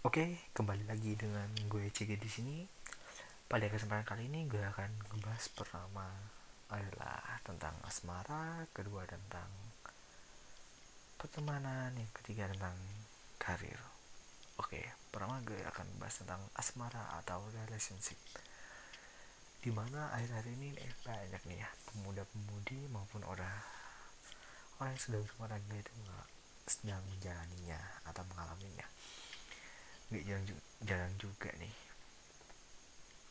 Oke, kembali lagi dengan gue CG di sini. Pada kesempatan kali ini gue akan membahas pertama adalah tentang asmara, kedua tentang pertemanan, yang ketiga tentang karir. Oke, pertama gue akan membahas tentang asmara atau relationship. Di mana akhir-akhir ini eh, banyak nih ya pemuda-pemudi maupun orang orang yang berumah tangga itu sedang menjalaninya atau mengalaminya nggak jarang, jarang juga nih.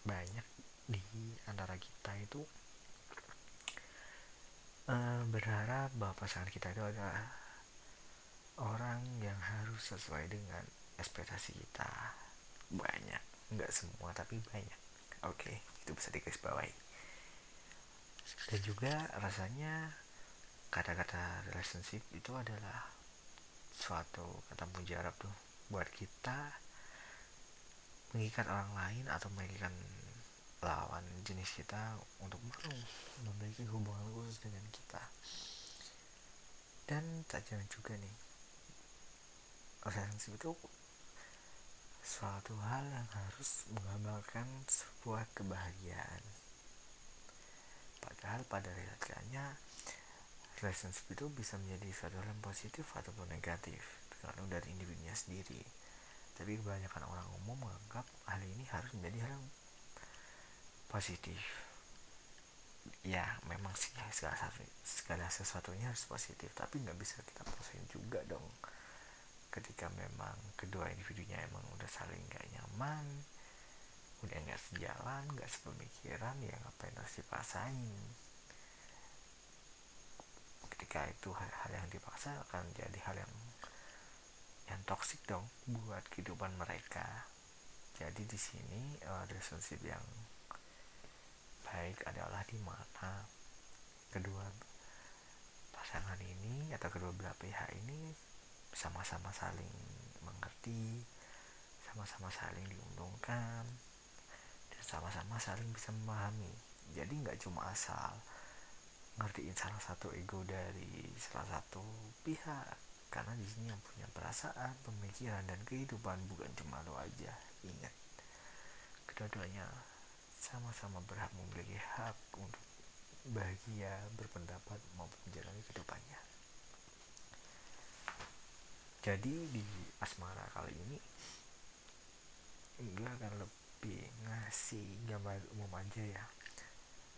Banyak di antara kita itu uh, berharap bahwa pasangan kita itu adalah orang yang harus sesuai dengan ekspektasi kita. Banyak nggak semua tapi banyak. Oke okay, itu bisa bawahi dan juga rasanya kata-kata relationship itu adalah suatu kata mujarab tuh buat kita mengikat orang lain atau mengikat lawan jenis kita untuk mau memiliki hubungan khusus dengan kita. Dan tak jarang juga nih relationship itu suatu hal yang harus menggambarkan sebuah kebahagiaan. Padahal pada realitanya relationship itu bisa menjadi suatu hal yang positif ataupun negatif tergantung dari individunya sendiri tapi kebanyakan orang umum menganggap hal ini harus menjadi hal yang positif. Ya memang sih segala, segala sesuatunya harus positif tapi nggak bisa kita paksain juga dong. Ketika memang kedua individunya emang udah saling gak nyaman udah nggak sejalan nggak sepemikiran ya ngapain harus dipaksain? Ketika itu hal-hal yang dipaksa akan jadi hal yang yang toksik dong buat kehidupan mereka. Jadi di sini uh, relationship yang baik adalah di mana kedua pasangan ini atau kedua belah pihak ini sama-sama saling mengerti sama-sama saling diuntungkan dan sama-sama saling bisa memahami. Jadi nggak cuma asal ngertiin salah satu ego dari salah satu pihak karena di sini yang punya perasaan, pemikiran dan kehidupan bukan cuma lo aja. Ingat, kedua-duanya sama-sama berhak memiliki hak untuk bahagia, berpendapat maupun menjalani kehidupannya. Jadi di asmara kali ini gue akan lebih ngasih gambar umum aja ya.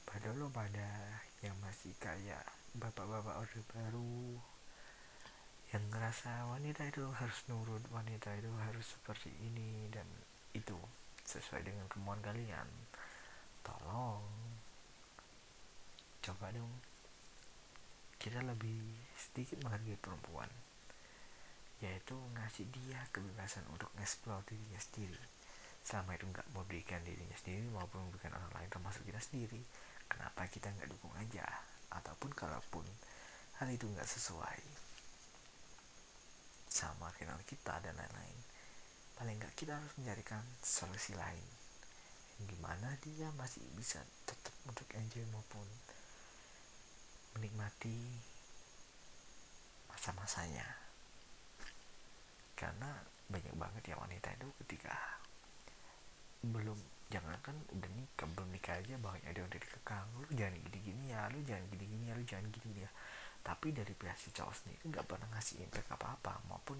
Pada lo pada yang masih kayak bapak-bapak orde baru yang ngerasa wanita itu harus nurut wanita itu harus seperti ini dan itu sesuai dengan kemauan kalian. Tolong coba dong. Kita lebih sedikit menghargai perempuan yaitu ngasih dia kebebasan untuk ngeksplor dirinya sendiri. Selama itu nggak memberikan dirinya sendiri maupun memberikan orang lain termasuk kita sendiri kenapa kita nggak dukung aja? Ataupun kalaupun hal itu nggak sesuai sama kenal kita dan lain-lain. Paling nggak kita harus mencarikan solusi lain. Gimana dia masih bisa tetap untuk enjoy maupun menikmati masa-masanya. Karena banyak banget ya wanita itu ketika belum jangan kan udah nikah belum nikah aja banyak ada yang udah dikekang lu jangan gini-gini ya lu jangan gini-gini ya lu jangan gini ya tapi dari pihak si cowok sendiri nggak pernah ngasih impact apa apa maupun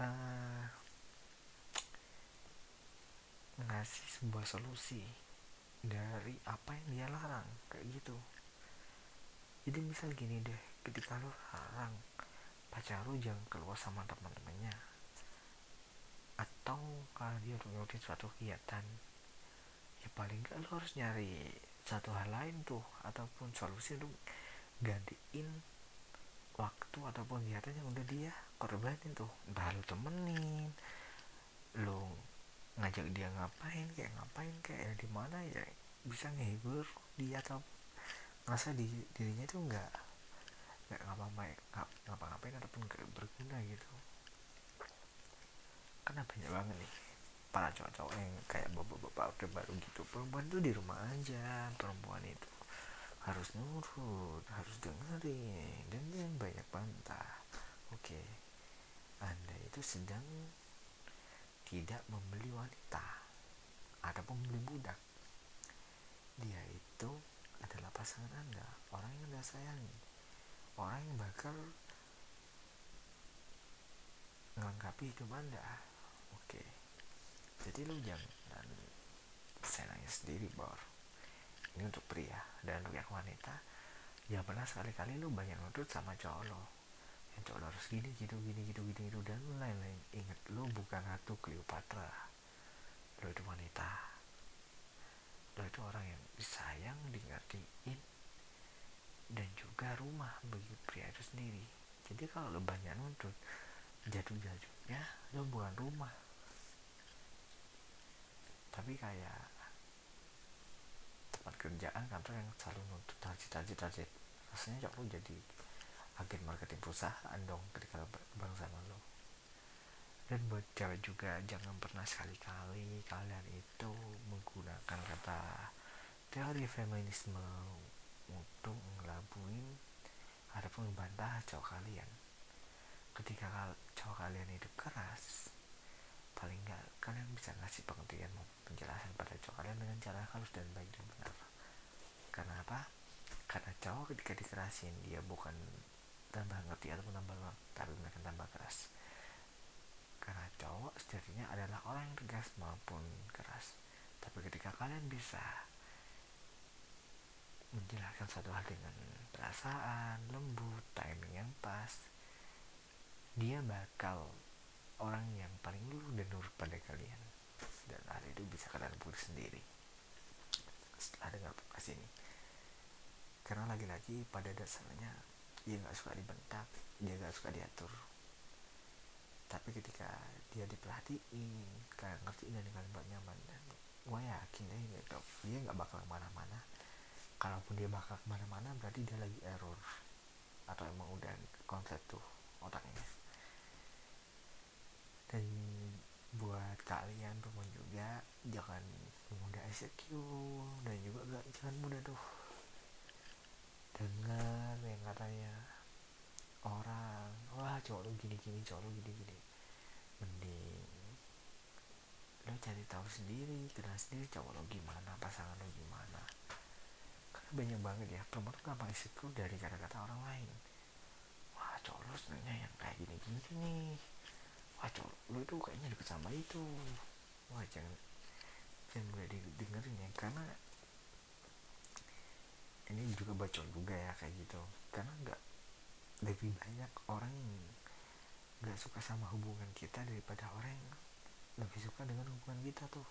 uh, ngasih sebuah solusi dari apa yang dia larang kayak gitu. Jadi misal gini deh ketika lo larang pacar lo jangan keluar sama teman-temannya atau kalau dia ngikutin suatu kegiatan ya paling gak lo harus nyari satu hal lain tuh ataupun solusi untuk gantiin waktu ataupun kegiatan yang udah dia korbanin tuh. Entah lu temenin lu ngajak dia ngapain kayak ngapain kayak di mana ya bisa ngehibur dia atau ngerasa di dirinya itu enggak nggak ngapa-ngapain ngapa-ngapain ataupun gak berguna gitu. Karena banyak banget nih para cowok-cowok yang kayak bapak-bapak udah baru gitu perempuan tuh di rumah aja perempuan itu harus nurut harus dengerin dan yang banyak bantah. Oke anda itu sedang tidak membeli wanita ataupun membeli budak. Dia itu adalah pasangan anda orang yang anda sayangi orang yang bakal melengkapi hidup anda. Oke jadi lu jangan senangnya sendiri bor ini untuk pria dan untuk yang wanita. Ya pernah sekali-kali lu banyak nutut sama cowok lo. Yang cowok lo harus gini gitu gini gitu gini gitu dan lain-lain. Inget lu bukan ratu Cleopatra. Lo itu wanita. Lo itu orang yang disayang diingetin dan juga rumah bagi pria itu sendiri. Jadi kalau lo banyak nuntut jatuh-jatuhnya lo bukan rumah. Tapi kayak tempat kerjaan kantor yang selalu nuntut target target target rasanya cok lo jadi agen marketing perusahaan dong ketika bareng sama lo. Dan buat cewek juga jangan pernah sekali-kali kalian itu menggunakan kata teori feminisme untuk ngelabuin ataupun membantah cowok kalian. Ketika cowok kalian itu keras paling nggak kalian bisa ngasih pengertian penjelasan pada cowok kalian dengan cara halus dan baik dan benar. Karena apa? Karena cowok ketika dikerasin dia bukan tambah ngerti ataupun tambah lemah tapi mereka tambah keras. Karena cowok sejatinya adalah orang yang tegas maupun keras. Tapi ketika kalian bisa menjelaskan satu hal dengan perasaan lembut timing yang pas dia bakal orang yang paling luluh dan nurut pada kalian. Dan hal itu bisa kalian pulih sendiri. Setelah dengar podcast ini. Karena lagi-lagi pada dasarnya dia nggak suka dibentak dia nggak suka diatur. Tapi ketika dia diperhatiin kalian ngertiin dan kalian buat nyaman dan gue yakin deh gitu dia nggak bakal ke mana-mana. Kalaupun dia bakal ke mana-mana berarti dia lagi error. Atau emang udah konsep tuh otaknya dan buat kalian perempuan juga jangan mudah insecure dan juga gak jangan mudah tuh. Dengar yang katanya orang wah cowok lu gini gini cowok lu gini gini. Mending lo cari tahu sendiri kenal sendiri cowok lo gimana pasangan lo gimana. Karena banyak banget ya perempuan tuh gampang insecure dari kata-kata orang lain. Wah cowok lo sebenarnya yang kayak gini gini nih cowok lu itu kayaknya deket sama itu. Wah jangan jangan gue dengerin ya karena ini juga bacol juga ya kayak gitu. Karena nggak lebih banyak orang yang nggak suka sama hubungan kita daripada orang yang lebih suka dengan hubungan kita tuh.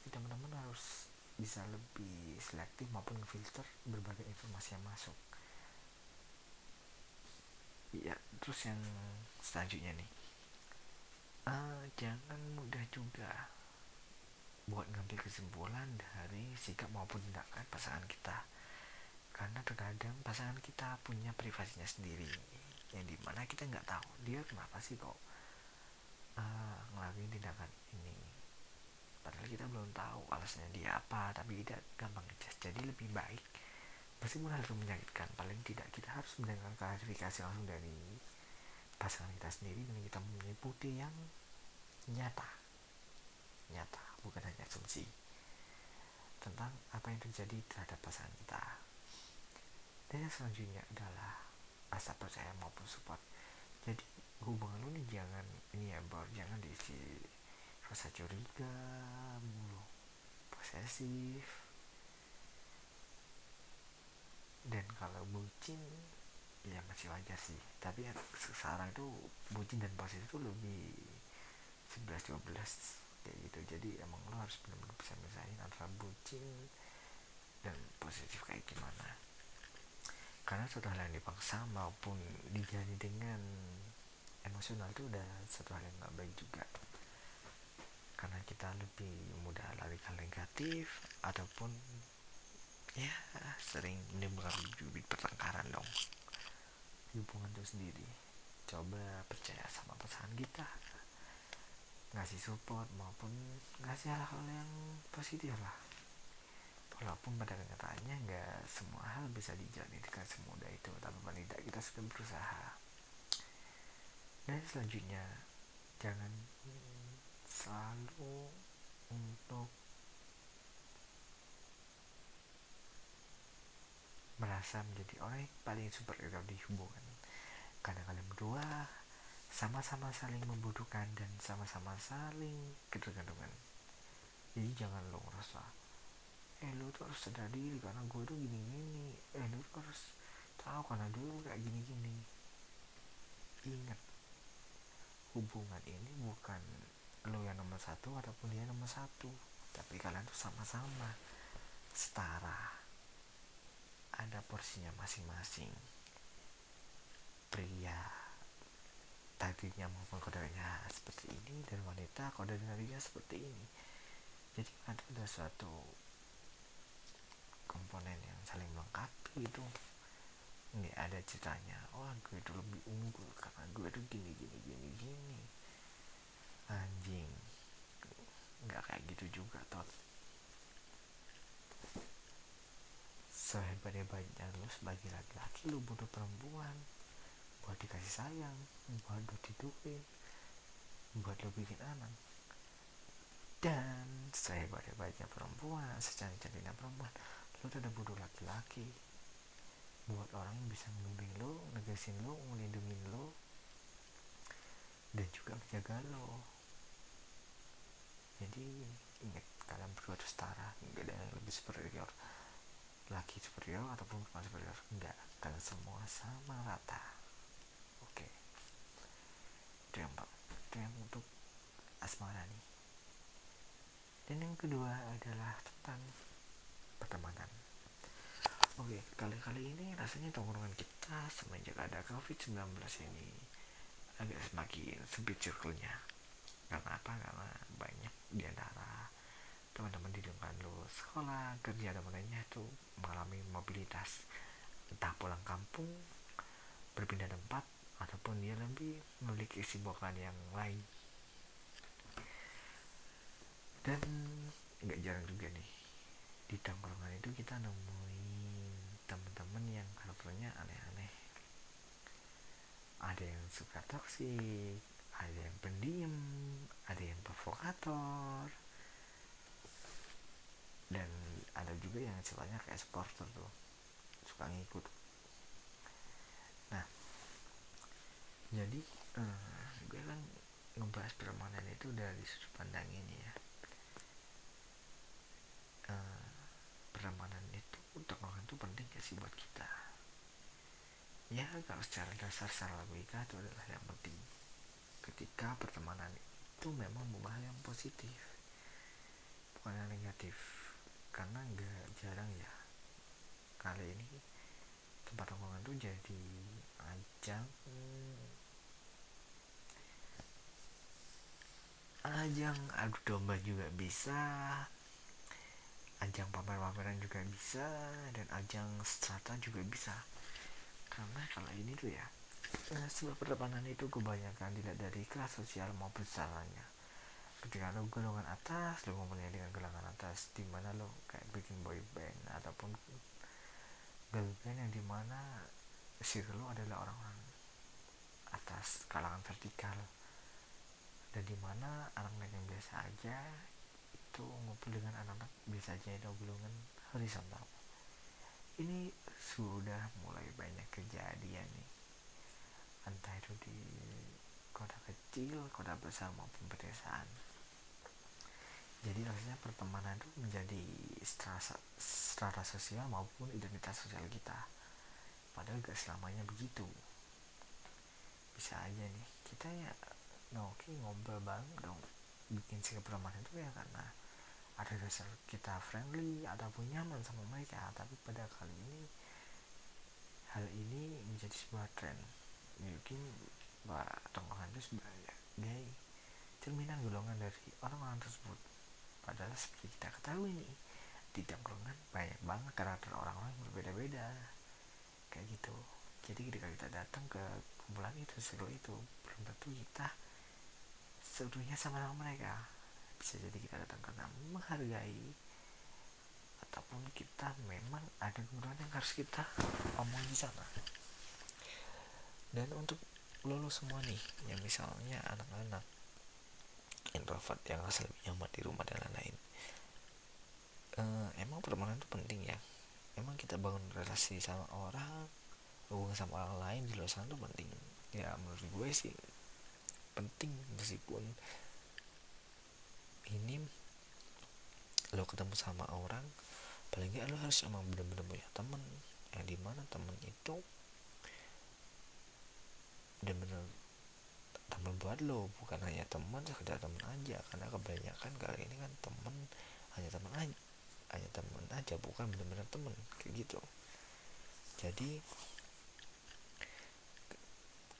Jadi teman-teman harus bisa lebih selektif maupun filter berbagai informasi yang masuk. Ya terus yang selanjutnya nih uh, jangan mudah juga buat ngambil kesimpulan dari sikap maupun tindakan pasangan kita. Karena terkadang pasangan kita punya privasinya sendiri yang di mana kita nggak tahu dia kenapa sih kok uh, ngelakuin tindakan ini. Padahal kita belum tahu alasannya dia apa tapi tidak gampang ngecas. Jadi lebih baik meskipun hal itu menyakitkan paling tidak kita harus mendengar klarifikasi langsung dari pasangan kita sendiri dan kita mempunyai bukti yang nyata. Nyata bukan hanya asumsi tentang apa yang terjadi terhadap pasangan kita. Dan yang selanjutnya adalah rasa percaya maupun support. Jadi hubungan lu nih jangan ini ya bor jangan diisi rasa curiga mulu posesif. Dan kalau bucin ya masih wajar sih. Tapi ya, sekarang itu bucin dan positif itu lebih 11 12 kayak gitu. Jadi emang lo harus benar-benar bisa misahin antara bucin dan positif kayak gimana. Karena sudah hal yang dipaksa maupun dijalani dengan emosional itu udah satu hal yang gak baik juga. Karena kita lebih mudah lari ke negatif ataupun ya sering menimbulkan bibit pertengkaran dong hubungan itu sendiri. Coba percaya sama pasangan kita. Ngasih support maupun ngasih hal-hal yang positif lah. Walaupun pada kenyataannya nggak semua hal bisa dijalani dengan semudah itu tapi paling kita sudah berusaha. Dan selanjutnya jangan selalu untuk merasa menjadi orang yang paling superior di hubungan. Karena kalian berdua sama-sama saling membutuhkan dan sama-sama saling ketergantungan. Jadi jangan lo ngerasa eh lo tuh harus sadar diri karena gue tuh gini-gini. Eh lo tuh harus tahu karena dulu kayak gini-gini. Ingat hubungan ini bukan lo yang nomor satu ataupun dia nomor satu tapi kalian tuh sama-sama setara ada porsinya masing-masing. Pria tadinya maupun kodenya seperti ini dan wanita kode dirinya seperti ini. Jadi ada suatu komponen yang saling melengkapi itu. Ini ada ceritanya wah gue itu lebih unggul karena gue itu gini gini gini gini. Anjing. Nggak kayak gitu juga tot sehebat-hebatnya lu sebagai laki-laki lu butuh perempuan. Buat dikasih sayang buat lu tidupin buat lu bikin anak. Dan sehebat-hebatnya perempuan secantik-cantiknya perempuan lu udah butuh laki-laki. Buat orang yang bisa membimbing lo, negasin lo, melindungi lo, dan juga menjaga lo. Jadi ingat kalian berdua tuh setara, nggak ada yang lebih superior laki superior ataupun perempuan superior enggak kalian semua sama rata. Oke. Okay. itu yang itu yang untuk asmara nih. Dan yang kedua adalah tentang pertemanan. Oke okay, kali-kali ini rasanya tongkrongan kita semenjak ada covid-19 ini agak semakin sempit circle-nya karena apa? Karena banyak di antara teman-teman di lingkungan lo sekolah kerja dan lainnya itu mengalami mobilitas. Entah pulang kampung berpindah tempat ataupun dia lebih memiliki kesibukan yang lain. Dan nggak jarang juga nih di tongkrongan itu kita nemuin teman-teman yang karakternya aneh-aneh. Ada yang suka toksik ada yang pendiam ada yang provokator dan ada juga yang istilahnya kayak supporter tuh suka ngikut. Nah jadi uh, gue kan ngebahas permanen itu dari sudut pandang ini ya. Uh, permanen itu tongkrongan itu penting gak sih buat kita? Ya kalau secara dasar secara logika itu adalah yang penting. Ketika pertemanan itu memang membawa yang positif bukan yang negatif karena nggak jarang ya kali ini tempat tongkongan tuh jadi ajang. Ajang adu domba juga bisa. Ajang pamer-pameran juga bisa. Dan ajang strata juga bisa. Karena kalau ini tuh ya eh, sebuah pertemanan itu kebanyakan dilihat dari kelas sosial maupun caranya ketika lo golongan atas lo ngomongnya dengan golongan atas di mana lo kayak bikin boy band ataupun girl band yang di mana circle lo adalah orang-orang atas kalangan vertikal. Dan di mana anak-anak yang biasa aja itu ngumpul dengan anak-anak biasa aja itu golongan horizontal. Ini sudah mulai banyak kejadian nih. Entah itu di kota kecil, kota besar maupun pedesaan. Jadi rasanya pertemanan itu menjadi strata, strata sosial maupun identitas sosial kita padahal gak selamanya begitu. Bisa aja nih. Kita ya no, oke okay, ngobrol banget dong. Bikin si pertemanan itu ya karena ada dasar kita friendly ataupun nyaman sama mereka. Tapi pada kali ini hal ini menjadi sebuah tren. Mungkin bahwa tongkongan itu sebagai cerminan golongan dari orang-orang tersebut. Padahal seperti kita ketahui nih di tongkrongan banyak banget karakter orang-orang berbeda-beda kayak gitu. Jadi ketika kita datang ke kumpulan itu seru itu belum tentu kita seluruhnya sama sama mereka. Bisa jadi kita datang karena menghargai ataupun kita memang ada kebutuhan yang harus kita omong di sana. Dan untuk lulus semua nih yang misalnya anak-anak introvert yang rasa lebih nyaman di rumah dan lain-lain uh, emang pertemanan itu penting ya emang kita bangun relasi sama orang hubungan sama orang lain di luar sana itu penting. Ya menurut gue sih penting. Meskipun ini lo ketemu sama orang paling nggak lo harus emang bener-bener punya temen. Yang di mana temen itu bener-bener temen buat lo bukan hanya teman sekedar teman aja. Karena kebanyakan kali ini kan temen hanya teman aja hanya temen aja bukan bener-bener temen kayak gitu. Jadi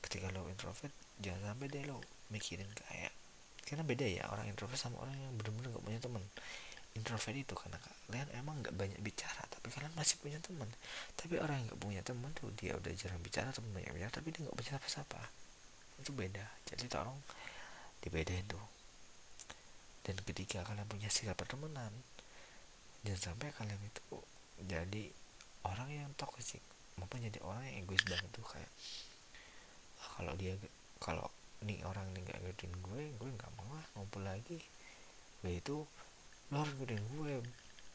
ketika lo introvert jangan sampai deh lo mikirin kayak karena beda ya orang introvert sama orang yang bener-bener gak punya temen introvert itu karena kalian emang gak banyak bicara tapi kalian masih punya teman. Tapi orang yang gak punya teman tuh dia udah jarang bicara teman banyak bicara tapi dia gak punya apa-apa itu beda. Jadi tolong dibedain tuh. Dan ketika kalian punya sikap pertemanan jangan sampai kalian itu jadi orang yang toxic. Maupun jadi orang yang egois banget tuh kayak ah, kalau dia kalau nih orang ini gak ngertiin gue gue nggak mau lah ngumpul lagi. Gue itu lo harus ngertiin gue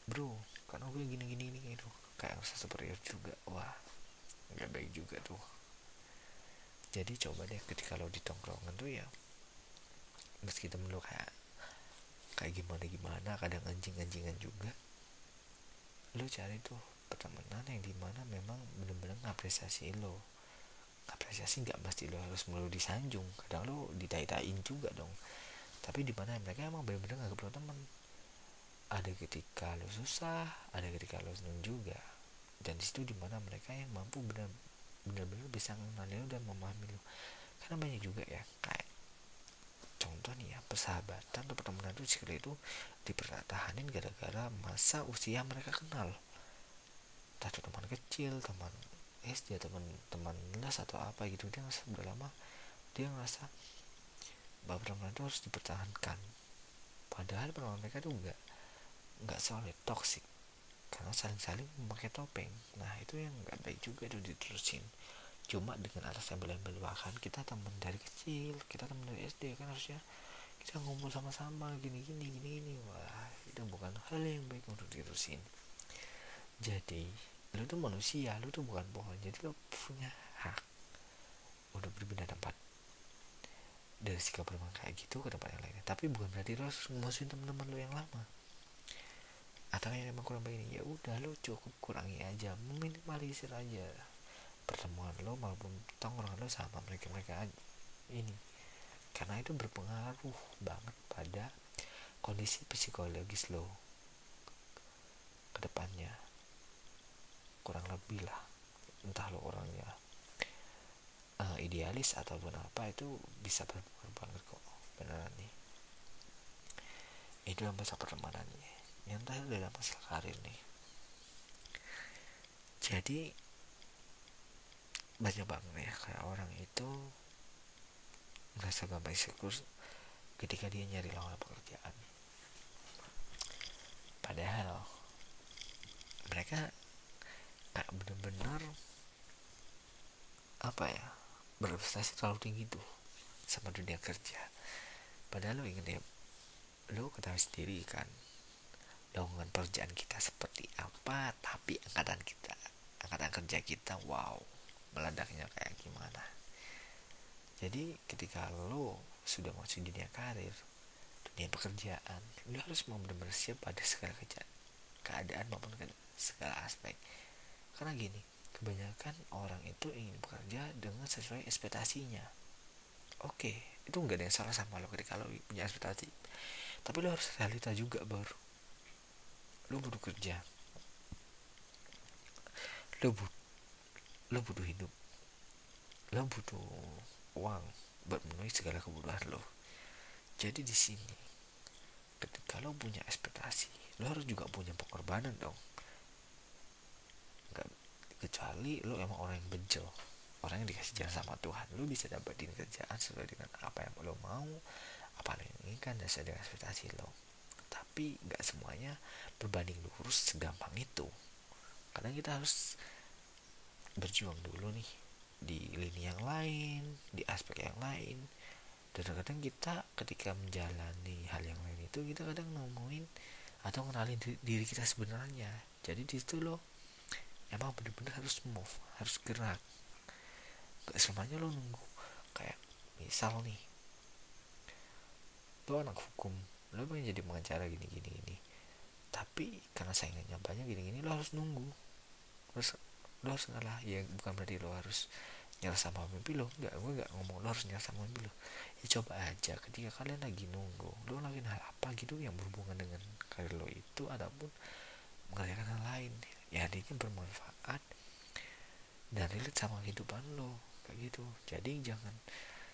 bro. Karena gue gini gini gini gitu. Kayak rasa superior juga. Wah nggak baik juga tuh. Jadi coba deh ketika lo di tongkrongan tuh ya meski temen lo kayak kayak gimana gimana kadang anjing anjingan juga lo cari tuh pertemanan yang di mana memang bener-bener ngapresiasi lo. Apresiasi nggak pasti lo harus melulu disanjung kadang lo ditai-tain juga dong. Tapi di mana mereka emang bener-bener nggak perlu teman ada ketika lo susah ada ketika lo seneng juga. Dan di situ di mana mereka yang mampu benar benar-benar bisa mengenali lo dan memahami lo. Karena banyak juga ya kayak contoh nih ya persahabatan atau pertemanan itu sekali itu dipertahanin gara-gara masa usia mereka kenal. Itu teman kecil teman SD teman teman les atau apa gitu dia ngerasa udah lama dia ngerasa bahwa pertemanan itu harus dipertahankan. Padahal pertemanan mereka itu enggak enggak solid toxic karena saling-saling memakai topeng. Nah itu yang nggak baik juga itu diterusin cuma dengan alasan belak-belakan kita teman dari kecil kita teman dari SD kan harusnya. Kita ngumpul sama-sama gini gini gini gini. Wah itu bukan hal yang baik untuk diterusin jadi lu tuh manusia lu tuh bukan pohon jadi lu punya hak untuk berpindah tempat. Dari sikap bermain kayak gitu ke tempat yang lainnya. Tapi bukan berarti lu harus musuhin teman-teman lu yang lama. Atau yang emang kurang begini ya udah lo cukup kurangi aja. Meminimalisir aja pertemuan lo maupun tongkrongan lo sama mereka mereka ini. Karena itu berpengaruh banget pada kondisi psikologis lo ke depannya kurang lebih lah entah lo orangnya uh, idealis ataupun apa itu bisa berpengaruh banget kok beneran nih. Itu yang bahasa pertemanannya. Yang terakhir dalam masalah karir nih. Jadi banyak banget ya kayak orang itu merasa gampang insecure ketika dia nyari lawan pekerjaan. Padahal mereka kayak bener-bener apa ya berprestasi terlalu tinggi tuh sama dunia kerja. Padahal lo ingin ya lo ketahui sendiri kan lowongan pekerjaan kita seperti apa tapi angkatan kita angkatan kerja kita wow meledaknya kayak gimana. Jadi ketika lo sudah masuk dunia karir dunia pekerjaan lo harus mau benar-benar siap pada segala kerjaan keadaan maupun segala aspek. Karena gini kebanyakan orang itu ingin bekerja dengan sesuai ekspektasinya. Oke itu nggak ada yang salah sama lo ketika lo punya ekspektasi. Tapi lo harus realita juga baru. Lu butuh kerja. Lu but lu butuh hidup. Lu butuh uang buat memenuhi segala kebutuhan lo. Jadi di sini ketika lo punya ekspektasi lo harus juga punya pengorbanan dong. Nggak kecuali lo emang orang yang bencil orang yang dikasih jalan sama Tuhan. Lo bisa dapetin kerjaan sesuai dengan apa yang lo mau apa yang inginkan dan sesuai dengan ekspektasi lo. Tapi nggak semuanya berbanding lurus segampang itu. Karena kita harus berjuang dulu nih di lini yang lain di aspek yang lain. Dan kadang kita ketika menjalani hal yang lain itu kita kadang nemuin atau kenalin diri, kita sebenarnya. Jadi di situ lo emang bener-bener harus move harus gerak. Gak semuanya lo nunggu kayak misal nih lo anak hukum lo pengen jadi pengacara gini gini gini tapi karena saingan banyak gini gini lo harus nunggu. Terus lo harus ngalah ya bukan berarti lo harus nyerah sama mimpi lo. Nggak gue nggak ngomong lo harus nyerah sama mimpi lo. Ya coba aja ketika kalian lagi nunggu lo lagi hal apa gitu yang berhubungan dengan karir lo itu ataupun mengerjakan hal lain. Ya artinya bermanfaat dan relate sama kehidupan lo kayak gitu. Jadi jangan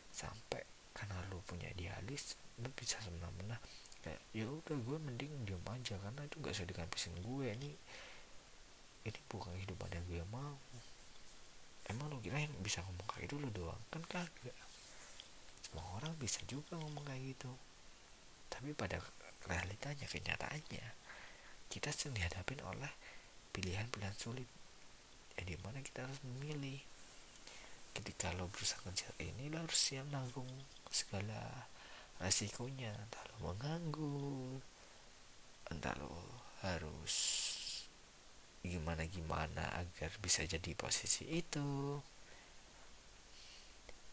sampai karena lo punya idealis lo bisa semena-mena. Kayak ya udah gue mending diam aja karena itu gak usah dikampisin gue ini ini bukan kehidupan yang gue mau. Emang lo kirain bisa ngomong kayak gitu lo doang? Kan kagak. Semua orang bisa juga ngomong kayak gitu. Tapi pada realitanya kenyataannya kita sering dihadapin oleh pilihan-pilihan sulit. Ya di mana kita harus memilih? Ketika lo berusaha ngejar ini lo harus siap nanggung segala resikonya. Entah lo mengganggu entah lo harus gimana gimana agar bisa jadi posisi itu.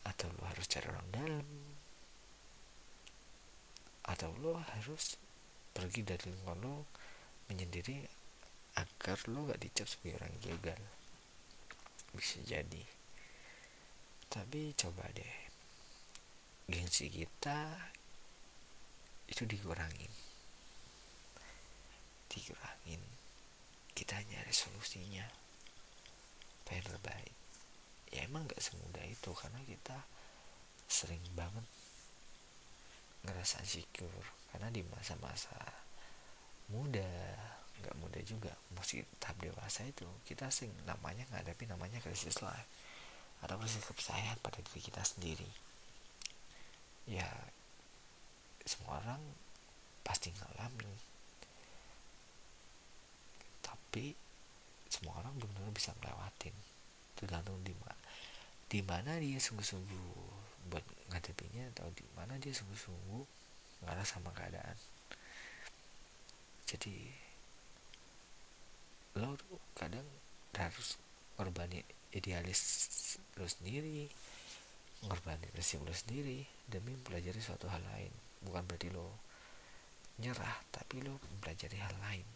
Atau lo harus cari orang dalam. Atau lo harus pergi dari lingkungan lo menyendiri agar lo gak dicap sebagai orang gagal bisa jadi. Tapi coba deh. Gengsi kita itu dikurangin. Dikurangin kita nyari solusinya. Yang terbaik. Ya emang gak semudah itu karena kita sering banget ngerasa insecure. Karena di masa-masa muda nggak muda juga masih tahap dewasa itu kita sering namanya ngadepin namanya krisis life atau krisis kepercayaan pada diri kita sendiri. Ya semua orang pasti ngalamin tapi semua orang benar-benar bisa melewatin tergantung di mana di mana dia sungguh-sungguh buat ngadepinya atau di mana dia sungguh-sungguh ngalah sama keadaan. Jadi lo kadang harus ngorbanin idealis lo sendiri ngorbanin resiko lo sendiri demi mempelajari suatu hal lain. Bukan berarti lo nyerah tapi lo mempelajari hal lain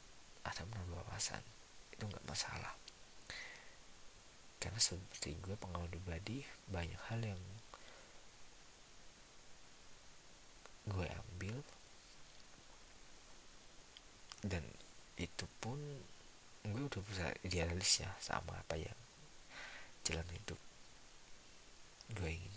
ada menambah wawasan itu nggak masalah. Karena seperti gue pengalaman pribadi banyak hal yang gue ambil. Dan itu pun gue udah bisa idealis ya sama apa yang jalan hidup gue ingin